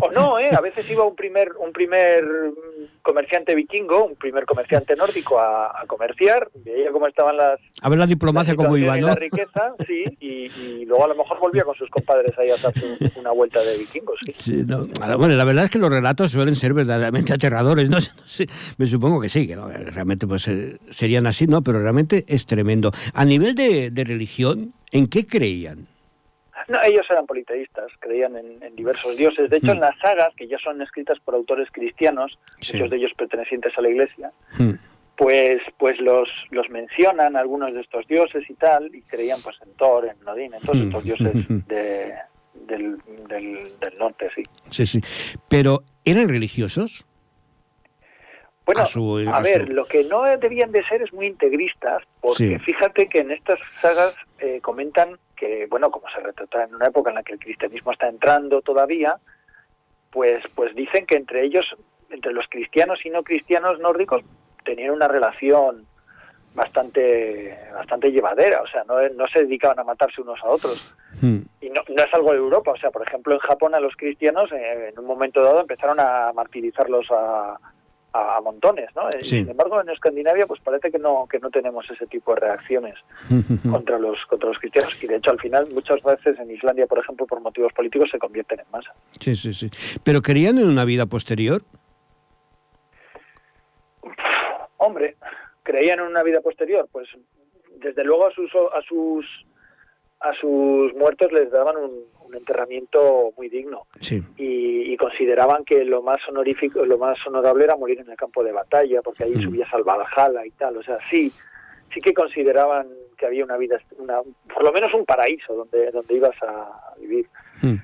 S3: O no, ¿eh? A veces iba un primer, un primer comerciante vikingo, un primer comerciante nórdico a, comerciar, veía cómo estaban las...
S1: A ver la diplomacia cómo iba, ¿no?
S3: la riqueza, sí, y, luego a lo mejor volvía con sus compadres ahí a hacer una vuelta de vikingos. Sí.
S1: Bueno, la verdad es que los relatos suelen ser verdaderamente aterradores, ¿no? [laughs] me supongo que sí, que realmente pues eh, serían así, ¿no? Pero realmente es tremendo. A nivel de, de religión, ¿en qué creían?
S3: No, ellos eran politeístas, creían en, diversos dioses. De hecho, en mm. las sagas, que ya son escritas por autores cristianos, muchos de ellos pertenecientes a la Iglesia, mm. pues, pues los, los mencionan algunos de estos dioses y tal, y creían pues en Thor, en Odín, en todos mm. estos dioses de, del, del, norte, sí.
S1: Sí, sí. Pero, ¿eran religiosos?
S3: Bueno, a, ver, lo que no debían de ser es muy integristas, porque fíjate que en estas sagas eh, comentan que, bueno, como se retrata en una época en la que el cristianismo está entrando todavía, pues, pues dicen que entre ellos, entre los cristianos y no cristianos nórdicos, tenían una relación bastante bastante llevadera, o sea, no, no se dedicaban a matarse unos a otros. Hmm. Y no, no, es algo de Europa, o sea, por ejemplo, en Japón a los cristianos eh, en un momento dado empezaron a martirizarlos a, a, montones, ¿no? Sin embargo, en Escandinavia, pues parece que no que no tenemos ese tipo de reacciones [laughs] contra los contra los cristianos y de hecho al final muchas veces en Islandia, por ejemplo, por motivos políticos se convierten en masa.
S1: Sí, sí, sí. Pero querían en una vida posterior.
S3: Hombre, creían en una vida posterior, pues desde luego a sus a sus a sus muertos les daban un, enterramiento muy digno y, consideraban que lo más honorífico, lo más honorable era morir en el campo de batalla, porque ahí mm. subías al Valhalla y tal. O sea, sí, sí que consideraban que había una vida, una, por lo menos un paraíso donde, donde ibas a vivir. Mm.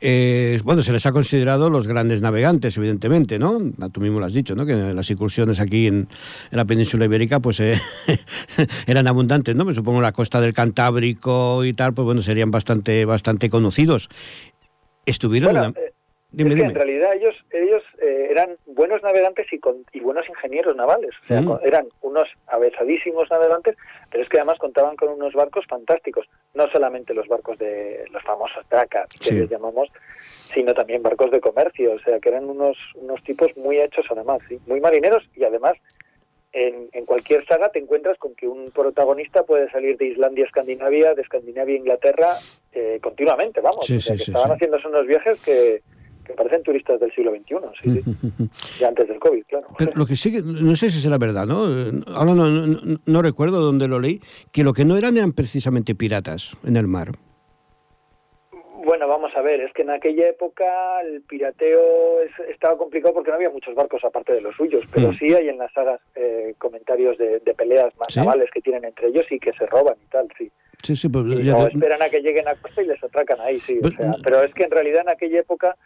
S1: Eh, bueno, se les ha considerado los grandes navegantes, evidentemente, ¿no? Tú mismo lo has dicho, ¿no? Que las incursiones aquí en, la península ibérica, pues eh, [laughs] eran abundantes, ¿no? Me supongo la costa del Cantábrico y tal, pues bueno, serían bastante, bastante conocidos. Estuvieron...
S3: Eh, en realidad ellos, ellos eh, eran buenos navegantes y, y buenos ingenieros navales. O sea, mm. eran unos avezadísimos navegantes, pero es que además contaban con unos barcos fantásticos. No solamente los barcos de los famosos tracas, que les llamamos, sino también barcos de comercio. O sea, que eran unos, unos tipos muy hechos además, ¿sí? muy marineros y además en, en, cualquier saga te encuentras con que un protagonista puede salir de Islandia a Escandinavia, de Escandinavia a Inglaterra eh, continuamente, vamos. o sea, que estaban haciéndose unos viajes que, que parecen turistas del siglo XXI, sí, sí. [laughs] antes del COVID, claro.
S1: Pero lo que sí, no sé si será verdad, ¿no? Ahora no, no, recuerdo dónde lo leí, que lo que no eran eran precisamente piratas en el mar.
S3: Bueno, vamos a ver, es que en aquella época el pirateo estaba complicado porque no había muchos barcos aparte de los suyos, pero mm. sí hay en las sagas eh, comentarios de, peleas más navales que tienen entre ellos y que se roban y tal, sí.
S1: Sí, sí, pues,
S3: esperan a que lleguen a costa y les atracan ahí, sí. Pues, pero es que en realidad en aquella época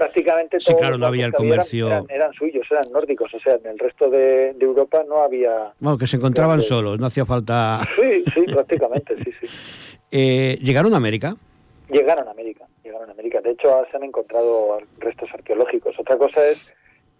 S3: prácticamente todos
S1: sí, claro, no había el comercio...
S3: Eran, suyos, eran nórdicos, o sea, en el resto de, Europa no había...
S1: Bueno, que se encontraban solos, no hacía falta...
S3: Sí, sí, prácticamente, sí, sí. [laughs]
S1: Eh, ¿Llegaron a América?
S3: Llegaron a América, llegaron a América. De hecho, se han encontrado restos arqueológicos. Otra cosa es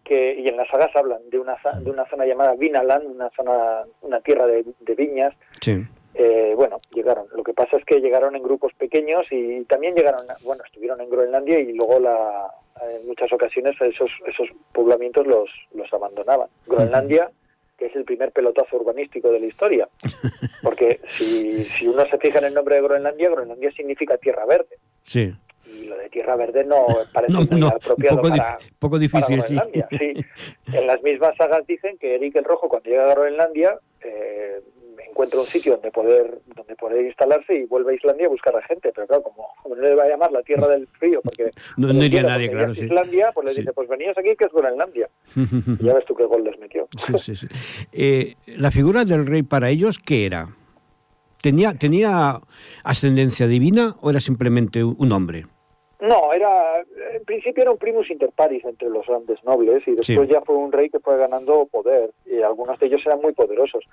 S3: que, y en las sagas hablan de una, de una zona llamada Vinaland, una zona, una tierra de, de viñas,
S1: sí.
S3: Eh, bueno, llegaron. Lo que pasa es que llegaron en grupos pequeños y también llegaron, bueno, estuvieron en Groenlandia y luego la, en muchas ocasiones esos, esos poblamientos los, los abandonaban. Groenlandia, que es el primer pelotazo urbanístico de la historia, [laughs] porque si, si uno se fija en el nombre de Groenlandia, Groenlandia significa tierra verde.
S1: Sí.
S3: Y lo de tierra verde no parece [laughs] muy apropiado
S1: poco,
S3: para,
S1: poco difícil,
S3: Groenlandia. Sí. [laughs] En las mismas sagas dicen que Eric el Rojo, cuando llega a Groenlandia, eh, encuentra un sitio donde poder donde poder instalarse y vuelve a Islandia a buscar a gente. Pero claro, como, no le va a llamar la tierra del frío, porque
S1: no, iría nadie, claro.
S3: Islandia, pues le dice, pues venías aquí que es Groenlandia. y [laughs] ya ves tú qué gol les metió.
S1: Sí, sí, eh, la figura del rey para ellos, ¿qué era? ¿Tenía, ¿Tenía ascendencia divina o era simplemente un hombre?
S3: No, era en principio era un primus inter paris entre los grandes nobles y después ya fue un rey que fue ganando poder y algunos de ellos eran muy poderosos.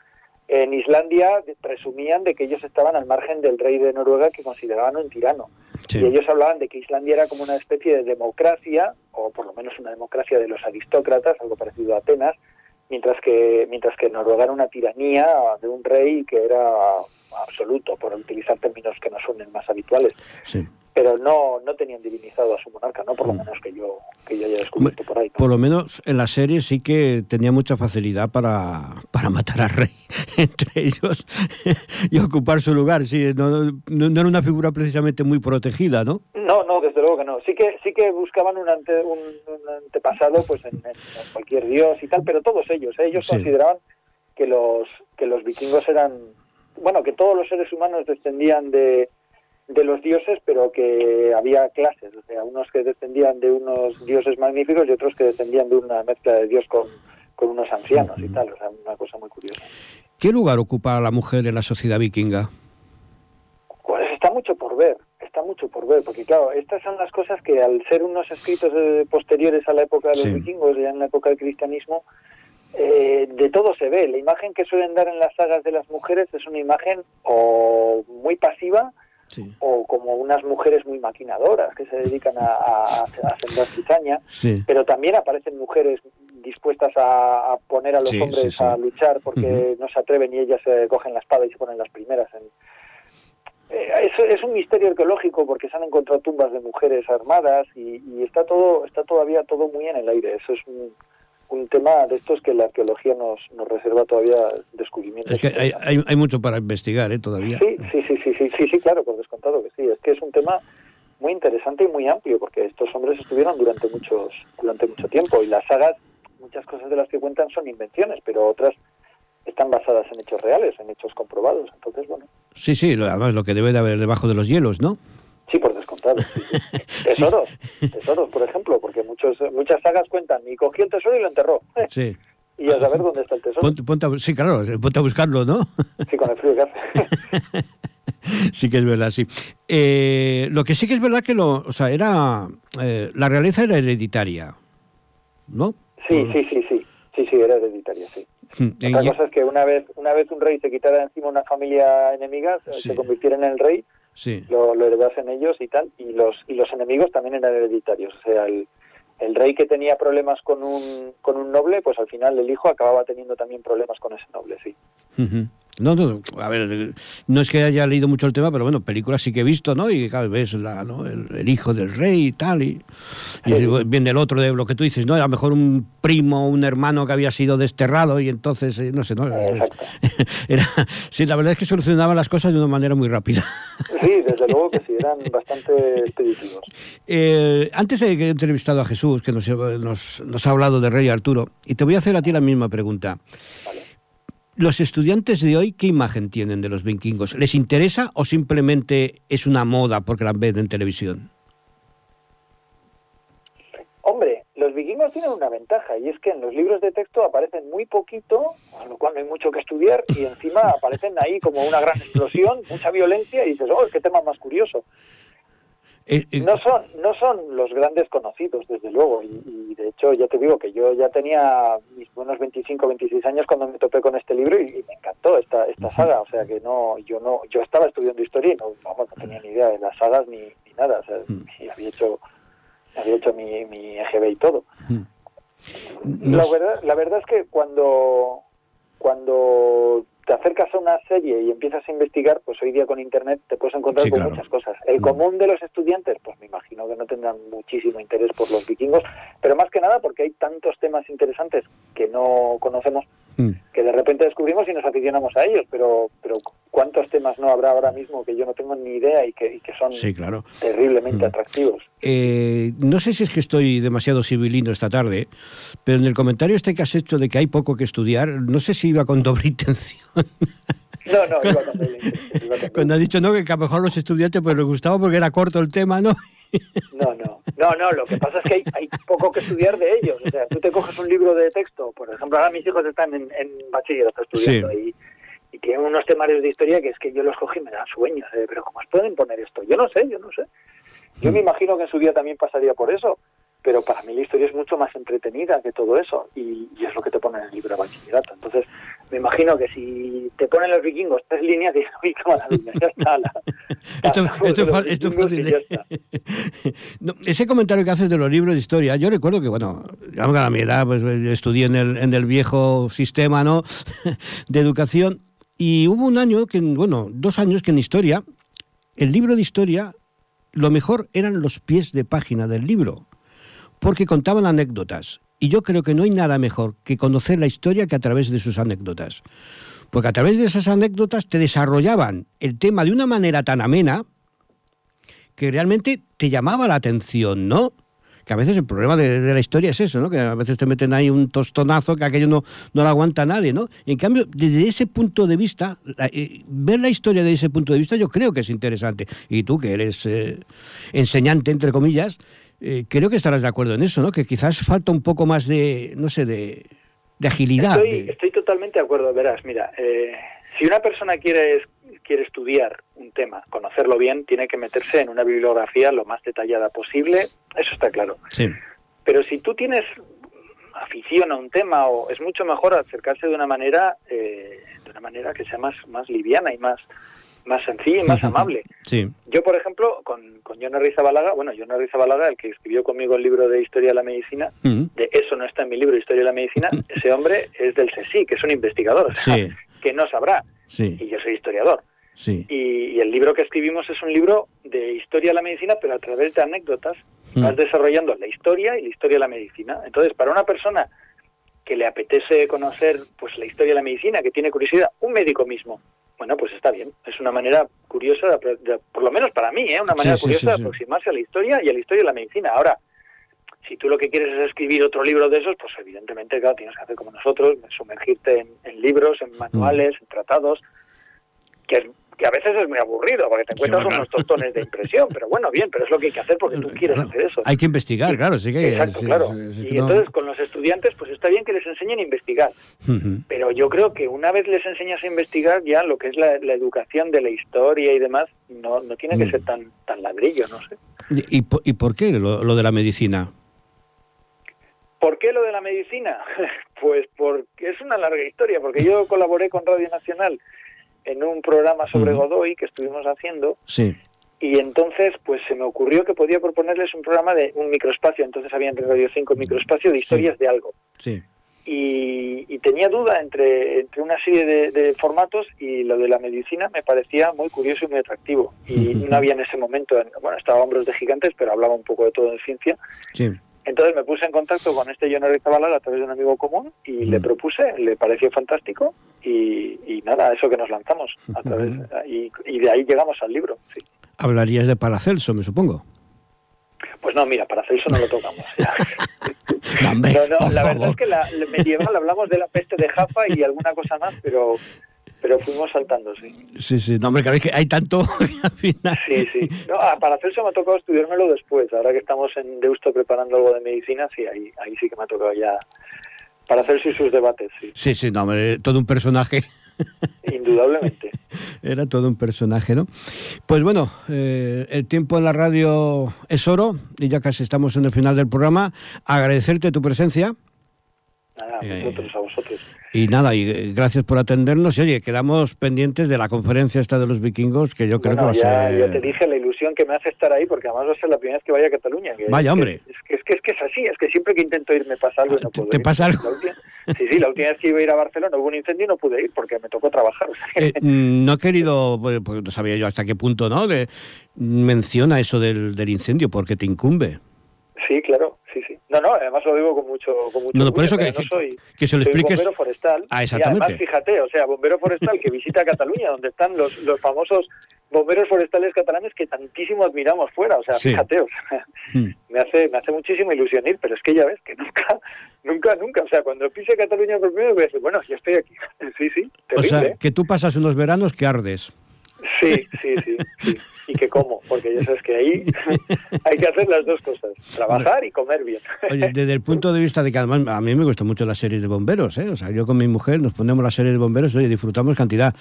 S3: En Islandia presumían de que ellos estaban al margen del rey de Noruega que consideraban un tirano. Y ellos hablaban de que Islandia era como una especie de democracia, o por lo menos una democracia de los aristócratas, algo parecido a Atenas, mientras que, mientras que Noruega era una tiranía de un rey que era absoluto, por utilizar términos que no son más habituales.
S1: Sí
S3: pero no, no tenían divinizado a su monarca, ¿no? Por lo mm. menos que yo, que yo haya descubierto por ahí.
S1: Por lo menos en la serie sí que tenía mucha facilidad para, para matar al rey [laughs] entre ellos [laughs] y ocupar su lugar. Sí, no, no, era una figura precisamente muy protegida, ¿no?
S3: No, no, desde luego que no. Sí que, sí que buscaban un, ante, un, antepasado pues en, cualquier dios y tal, pero todos ellos, ¿eh? ellos consideraban que los, que los vikingos eran, bueno, que todos los seres humanos descendían de de los dioses, pero que había clases, o sea, unos que descendían de unos dioses magníficos y otros que descendían de una mezcla de dios con, con unos ancianos y tal, o sea, una cosa muy curiosa.
S1: ¿Qué lugar ocupa la mujer en la sociedad vikinga?
S3: Pues está mucho por ver, está mucho por ver, porque claro, estas son las cosas que al ser unos escritos eh, posteriores a la época de los vikingos, ya en la época del cristianismo, eh, de todo se ve. La imagen que suelen dar en las sagas de las mujeres es una imagen o muy pasiva, o como unas mujeres muy maquinadoras que se dedican a, a, sembrar cizaña, pero también aparecen mujeres dispuestas a, poner a los hombres a luchar porque no se atreven y ellas se cogen la espada y se ponen las primeras en, eh, es, un misterio arqueológico porque se han encontrado tumbas de mujeres armadas y, está todo está todavía todo muy en el aire. Eso es un tema de estos que la arqueología nos, nos reserva todavía descubrimientos.
S1: Es que hay, hay, mucho para investigar ¿eh? todavía.
S3: Sí, sí, sí, sí, sí, sí, sí, claro, por descontado que sí. Es que es un tema muy interesante y muy amplio porque estos hombres estuvieron durante muchos durante mucho tiempo y las sagas muchas cosas de las que cuentan son invenciones pero otras están basadas en hechos reales en hechos comprobados entonces bueno
S1: sí sí además lo que debe de haber debajo de los hielos no
S3: sí por descontado tesoros [laughs] tesoros por ejemplo porque muchos muchas sagas cuentan y cogió el tesoro y lo enterró
S1: sí
S3: y a saber dónde está el tesoro.
S1: Ponte, sí, claro, ponte a buscarlo, ¿no?
S3: Sí, con el frío que hace. [laughs]
S1: sí que es verdad, sí. Eh, lo que sí que es verdad que lo, o sea, era eh, la realeza era hereditaria, ¿no?
S3: Sí, sí, sí, sí, sí, sí, era hereditaria, sí. Hmm, Otra cosa es que una vez, una vez un rey se quitara encima una familia enemiga, se convirtiera en el rey,
S1: sí.
S3: lo, lo heredasen ellos y tal, y los, y los enemigos también eran hereditarios, o sea, el, el rey que tenía problemas con un, con un noble, pues al final el hijo acababa teniendo también problemas con ese noble, sí.
S1: No, no, a ver, no es que haya leído mucho el tema, pero bueno, películas sí que he visto, ¿no? Y cada vez la, ¿no? el, hijo del rey y tal, y, viene el otro de lo que tú dices, ¿no? A lo mejor un primo, un hermano que había sido desterrado y entonces, eh, no sé, ¿no? [laughs] Era, sí, la verdad es que solucionaban las cosas de una manera muy rápida.
S3: Sí, desde luego que sí, eran bastante expeditivos.
S1: Eh, antes he entrevistado a Jesús, que nos, nos, nos ha hablado de Rey Arturo, y te voy a hacer a ti la misma pregunta. ¿Los estudiantes de hoy qué imagen tienen de los vikingos? ¿Les interesa o simplemente es una moda porque la ven en televisión?
S3: Hombre, los vikingos tienen una ventaja y es que en los libros de texto aparecen muy poquito, con lo cual no hay mucho que estudiar y encima aparecen ahí como una gran explosión, mucha violencia y dices, oh, qué tema más curioso. Eh, eh, no son no son los grandes conocidos desde luego y, de hecho ya te digo que yo ya tenía mis buenos 25 26 años cuando me topé con este libro y, me encantó esta esta saga. O sea que no yo no yo estaba estudiando historia y no, no tenía ni idea de las sagas ni, nada. O sea y había hecho había hecho mi, mi EGB y todo. La verdad la verdad es que cuando cuando te acercas a una serie y empiezas a investigar, pues hoy día con Internet te puedes encontrar con muchas cosas. El mm. común de los estudiantes, pues me imagino que no tendrán muchísimo interés por los vikingos, pero más que nada porque hay tantos temas interesantes que no conocemos mm. que de repente descubrimos y nos aficionamos a ellos, pero, pero ¿cuántos temas no habrá ahora mismo que yo no tengo ni idea y que, son terriblemente mm. atractivos?
S1: Eh, no sé si es que estoy demasiado civilino esta tarde, pero en el comentario este que has hecho de que hay poco que estudiar, no sé si iba con doble [laughs] intención.
S3: No, no, iba con doble intención.
S1: Cuando has dicho no, que a lo mejor los estudiantes pues les gustaba porque era corto el tema, ¿no?
S3: No, no, no, no, lo que pasa es que hay, poco que estudiar de ellos. O sea, tú te coges un libro de texto, por ejemplo, ahora mis hijos están en, en bachillerato estudiando y, y, tienen unos temarios de historia que es que yo los cogí y me da sueño. Pero ¿cómo pueden poner esto? Yo no sé, yo no sé. Yo me mm. imagino que en su día también pasaría por eso, pero para mí la historia es mucho más entretenida que todo eso y, es lo que te pone en el libro de bachillerato. Entonces, me imagino que si te ponen los vikingos tres líneas, dices, uy, qué maravilla, ya está. [laughs]
S1: esto, es fácil. [laughs] ese comentario que haces de los libros de historia, yo recuerdo que, bueno, a mi edad pues, estudié en el, en el viejo sistema ¿no? [laughs] de educación y hubo un año, que bueno, dos años que en historia, el libro de historia lo mejor eran los pies de página del libro, porque contaban anécdotas. Y yo creo que no hay nada mejor que conocer la historia que a través de sus anécdotas. Porque a través de esas anécdotas te desarrollaban el tema de una manera tan amena que realmente te llamaba la atención, ¿no? que a veces el problema de, la historia es eso, ¿no? Que a veces te meten ahí un tostonazo que aquello no, no lo aguanta nadie, ¿no? en cambio, desde ese punto de vista, eh, ver la historia desde ese punto de vista yo creo que es interesante. Y tú, que eres eh, enseñante, entre comillas, eh, creo que estarás de acuerdo en eso, ¿no? Que quizás falta un poco más de, no sé, de, agilidad.
S3: Estoy, estoy, totalmente de acuerdo, verás, mira, si una persona quiere quiere estudiar un tema, conocerlo bien, tiene que meterse en una bibliografía lo más detallada posible, eso está claro.
S1: Sí.
S3: Pero si tú tienes afición a un tema, o es mucho mejor acercarse de una manera, eh, de una manera que sea más, más liviana y más, más sencilla y más [laughs] amable.
S1: Sí.
S3: Yo, por ejemplo, con, con John Rizabalaga, bueno, John Rizabalaga, el que escribió conmigo el libro de Historia de la Medicina, de eso no está en mi libro Historia de la Medicina, [laughs] ese hombre es del CSI, que es un investigador, o sea, que no sabrá.
S1: Sí.
S3: Y yo soy historiador.
S1: Y,
S3: el libro que escribimos es un libro de historia de la medicina, pero a través de anécdotas mm. vas desarrollando la historia y la historia de la medicina. Entonces, para una persona que le apetece conocer pues la historia de la medicina, que tiene curiosidad, un médico mismo, bueno, pues está bien. Es una manera curiosa, de, por lo menos para mí, ¿eh? una manera curiosa de aproximarse a la historia y a la historia de la medicina. Ahora, si tú lo que quieres es escribir otro libro de esos, pues evidentemente, claro, tienes que hacer como nosotros, sumergirte en, en libros, en manuales, en tratados, que es que a veces es muy aburrido porque te encuentras unos tostones de impresión, pero bueno, bien, pero es lo que hay que hacer porque tú quieres hacer eso.
S1: Hay que investigar, claro, sí que
S3: Exacto, claro. y entonces con los estudiantes, pues está bien que les enseñen a investigar, pero yo creo que una vez les enseñas a investigar, ya lo que es la, educación de la historia y demás, no, no tiene que mm. ser tan, tan ladrillo, no sé.
S1: ¿Y, y por qué lo, lo de la medicina?
S3: ¿Por qué lo de la medicina? [laughs] pues porque es una larga historia, porque yo colaboré con Radio Nacional en un programa sobre Godoy que estuvimos haciendo.
S1: Sí.
S3: Y entonces, pues se me ocurrió que podía proponerles un programa de un microespacio. Entonces había entre Radio 5 microespacio de historias de algo.
S1: Sí.
S3: Y, tenía duda entre, entre una serie de, formatos y lo de la medicina me parecía muy curioso y muy atractivo. Y [laughs] no había en ese momento, bueno, estaba Hombros de Gigantes, pero hablaba un poco de todo en ciencia.
S1: Sí.
S3: Entonces me puse en contacto con este John Zabalal a través de un amigo común y le propuse, le pareció fantástico y, nada, eso que nos lanzamos a través y, de ahí llegamos al libro.
S1: Hablarías de Paracelso, me supongo.
S3: Pues no, mira, Paracelso no lo tocamos. [laughs] no, la verdad es que la, medieval hablamos de la peste de Jaffa y alguna cosa más, pero pero fuimos saltando, sí.
S1: Sí, sí, no, hombre, que hay tanto [laughs] al final.
S3: Sí, sí. No, ah, para hacerse me ha tocado estudiármelo después. Ahora que estamos en Deusto preparando algo de medicina, sí, ahí, ahí sí que me ha tocado ya para hacer sus debates, sí.
S1: Sí, sí, no, hombre, todo un personaje. [laughs]
S3: Indudablemente.
S1: Era todo un personaje, ¿no? Pues bueno, eh, el tiempo en la radio es oro y ya casi estamos en el final del programa. Agradecerte tu presencia.
S3: Nada, a eh, vosotros, a vosotros.
S1: Y nada, y eh, gracias por atendernos. Y oye, quedamos pendientes de la conferencia esta de los vikingos, que yo creo que va a ser...
S3: Ya te dije la ilusión que me hace estar ahí, porque además va a ser la primera vez que vaya a Cataluña.
S1: Vaya, hombre.
S3: Es que, es que, es que es así, es que siempre que intento ir me pasa algo y no puedo
S1: ¿Te pasa algo?
S3: sí, sí, la última vez que iba a ir a Barcelona hubo un incendio y no pude ir porque me tocó trabajar.
S1: Eh, no he querido, pues, pues, no sabía yo hasta qué punto, ¿no? De, menciona eso del, del incendio, porque te incumbe.
S3: Sí, claro, sí, sí. No, no, además lo digo con mucho, con mucho
S1: No, por eso que, soy, que se lo expliques.
S3: bombero forestal.
S1: Ah, exactamente.
S3: Y además, fíjate, o sea, bombero forestal que visita Cataluña, donde están los, los famosos bomberos forestales catalanes que tantísimo admiramos fuera. O sea, fíjate, o sea, hmm. me hace me hace muchísima ilusión ir, pero es que ya ves que nunca, [laughs] nunca, nunca. O sea, cuando pise Cataluña por primera vez, bueno, ya estoy aquí. [laughs] Sí, sí.
S1: o sea, que tú pasas unos veranos que ardes.
S3: Sí, sí, sí, sí. Y que como, porque ya sabes que ahí [laughs] hay que hacer las dos cosas, trabajar y comer bien.
S1: Oye, desde el punto de vista de que además a mí me gustan mucho las series de bomberos, ¿eh? O sea, yo con mi mujer nos ponemos las series de bomberos, oye, disfrutamos cantidad.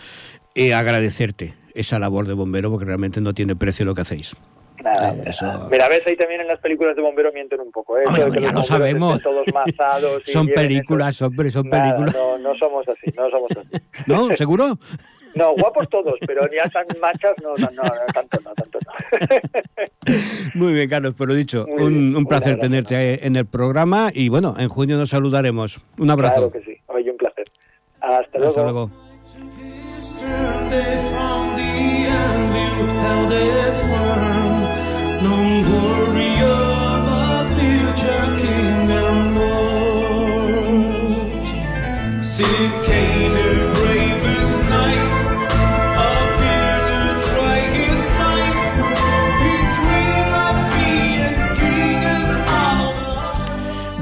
S1: Y agradecerte esa labor de bombero porque realmente no tiene precio lo que hacéis.
S3: Nada, eso... Mira, ves ahí también en las películas de bombero mienten un poco, ¿eh?
S1: ya lo sabemos.
S3: Todos mazados.
S1: son películas, hombre, son películas.
S3: No, no somos así, no somos así. [laughs]
S1: ¿No? ¿Seguro? [laughs]
S3: No, guapos todos, pero ya tan machas no, no, no, tanto no, tanto no. [laughs]
S1: Muy bien, Carlos, pero dicho, un, placer tenerte en el programa y bueno, en junio nos saludaremos. Un abrazo.
S3: Claro que sí, oye, un placer. Hasta luego. Hasta luego.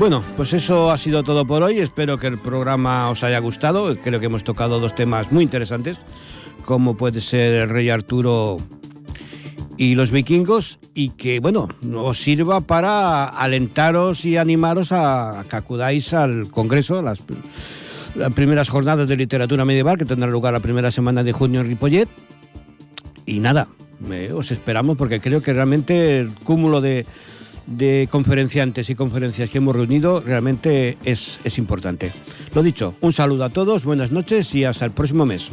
S3: Bueno, pues eso ha sido todo por hoy. Espero que el programa os haya gustado. Creo que hemos tocado dos temas muy interesantes, como puede ser el rey Arturo y los vikingos, y que, bueno, os sirva para alentaros y animaros a, que acudáis al Congreso, las, las primeras jornadas de literatura medieval que tendrán lugar la primera semana de junio en Ripollet. Y nada, os esperamos porque creo que realmente el cúmulo de de conferenciantes y conferencias que hemos reunido realmente es, es importante. Lo dicho, un saludo a todos, buenas noches y hasta el próximo mes.